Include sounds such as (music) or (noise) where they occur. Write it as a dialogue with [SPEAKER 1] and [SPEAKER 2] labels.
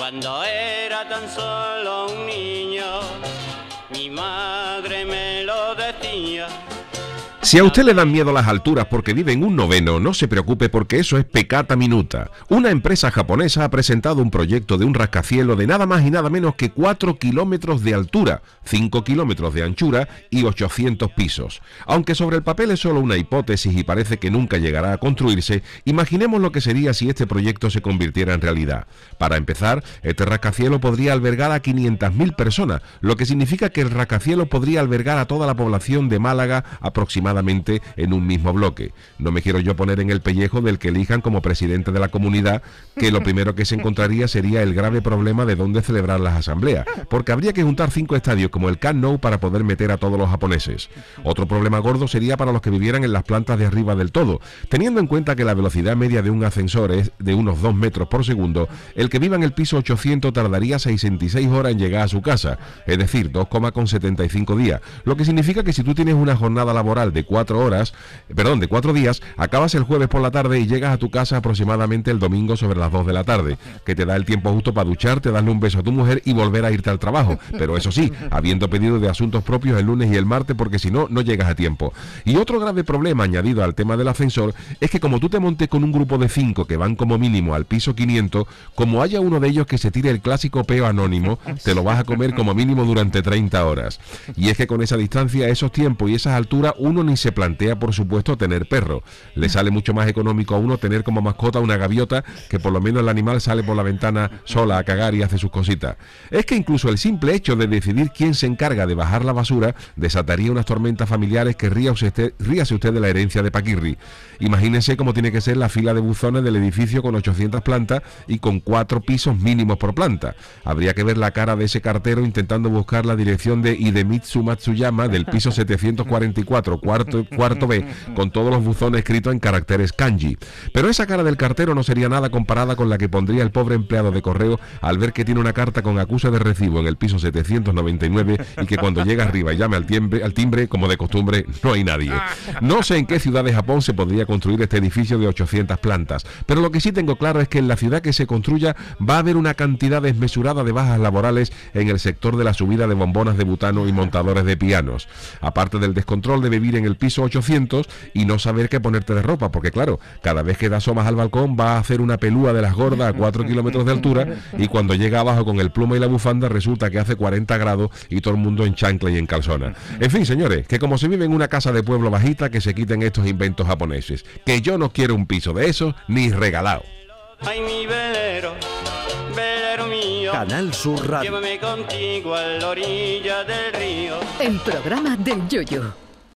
[SPEAKER 1] Cuando era tan solo un niño, mi madre me lo decía.
[SPEAKER 2] Si a usted le dan miedo las alturas porque vive en un noveno, no se preocupe porque eso es pecata minuta. Una empresa japonesa ha presentado un proyecto de un rascacielos de nada más y nada menos que 4 kilómetros de altura, 5 kilómetros de anchura y 800 pisos. Aunque sobre el papel es solo una hipótesis y parece que nunca llegará a construirse, imaginemos lo que sería si este proyecto se convirtiera en realidad. Para empezar, este rascacielos podría albergar a 500.000 personas, lo que significa que el rascacielos podría albergar a toda la población de Málaga aproximadamente en un mismo bloque. No me quiero yo poner en el pellejo del que elijan como presidente de la comunidad, que lo primero que se encontraría sería el grave problema de dónde celebrar las asambleas, porque habría que juntar cinco estadios como el Camp Nou para poder meter a todos los japoneses. Otro problema gordo sería para los que vivieran en las plantas de arriba del todo, teniendo en cuenta que la velocidad media de un ascensor es de unos 2 metros por segundo, el que viva en el piso 800 tardaría 66 horas en llegar a su casa, es decir, 2,75 días, lo que significa que si tú tienes una jornada laboral de cuatro horas, perdón, de cuatro días, acabas el jueves por la tarde y llegas a tu casa aproximadamente el domingo sobre las 2 de la tarde, que te da el tiempo justo para ducharte, darle un beso a tu mujer y volver a irte al trabajo. Pero eso sí, (laughs) habiendo pedido de asuntos propios el lunes y el martes, porque si no, no llegas a tiempo. Y otro grave problema añadido al tema del ascensor es que como tú te montes con un grupo de cinco que van como mínimo al piso 500, como haya uno de ellos que se tire el clásico peo anónimo, te lo vas a comer como mínimo durante 30 horas. Y es que con esa distancia, esos tiempos y esas alturas, uno ni se plantea, por supuesto, tener perro. Le sale mucho más económico a uno tener como mascota una gaviota, que por lo menos el animal sale por la ventana sola a cagar y hace sus cositas. Es que incluso el simple hecho de decidir quién se encarga de bajar la basura desataría unas tormentas familiares que ríase usted, ríase usted de la herencia de Paquirri. Imagínense cómo tiene que ser la fila de buzones del edificio con 800 plantas y con cuatro pisos mínimos por planta. Habría que ver la cara de ese cartero intentando buscar la dirección de Idemitsu Matsuyama del piso (laughs) 744, cuarto cuarto, B, con todos los buzones escritos en caracteres kanji. Pero esa cara del cartero no sería nada comparada con la que pondría el pobre empleado de correo al ver que tiene una carta con acuse de recibo en el piso 799 y que cuando llega arriba y llame al timbre, al timbre, como de costumbre, no hay nadie. No sé en qué ciudad de Japón se podría construir este edificio de 800 plantas, pero lo que sí tengo claro es que en la ciudad que se construya va a haber una cantidad desmesurada de bajas laborales en el sector de la subida de bombonas de butano y montadores de pianos. Aparte del descontrol de vivir en el piso 800 y no saber qué ponerte de ropa, porque claro, cada vez que da asomas al balcón va a hacer una pelúa de las gordas a 4 kilómetros de altura y cuando llega abajo con el pluma y la bufanda resulta que hace 40 grados y todo el mundo en chancla y en calzona. En fin, señores, que como se vive en una casa de pueblo bajita, que se quiten estos inventos japoneses, que yo no quiero un piso de esos ni regalado.
[SPEAKER 1] Ay, mi velero, velero mío.
[SPEAKER 3] Canal Sur Radio.
[SPEAKER 1] Llévame contigo a la orilla del río.
[SPEAKER 4] El programa del yoyo.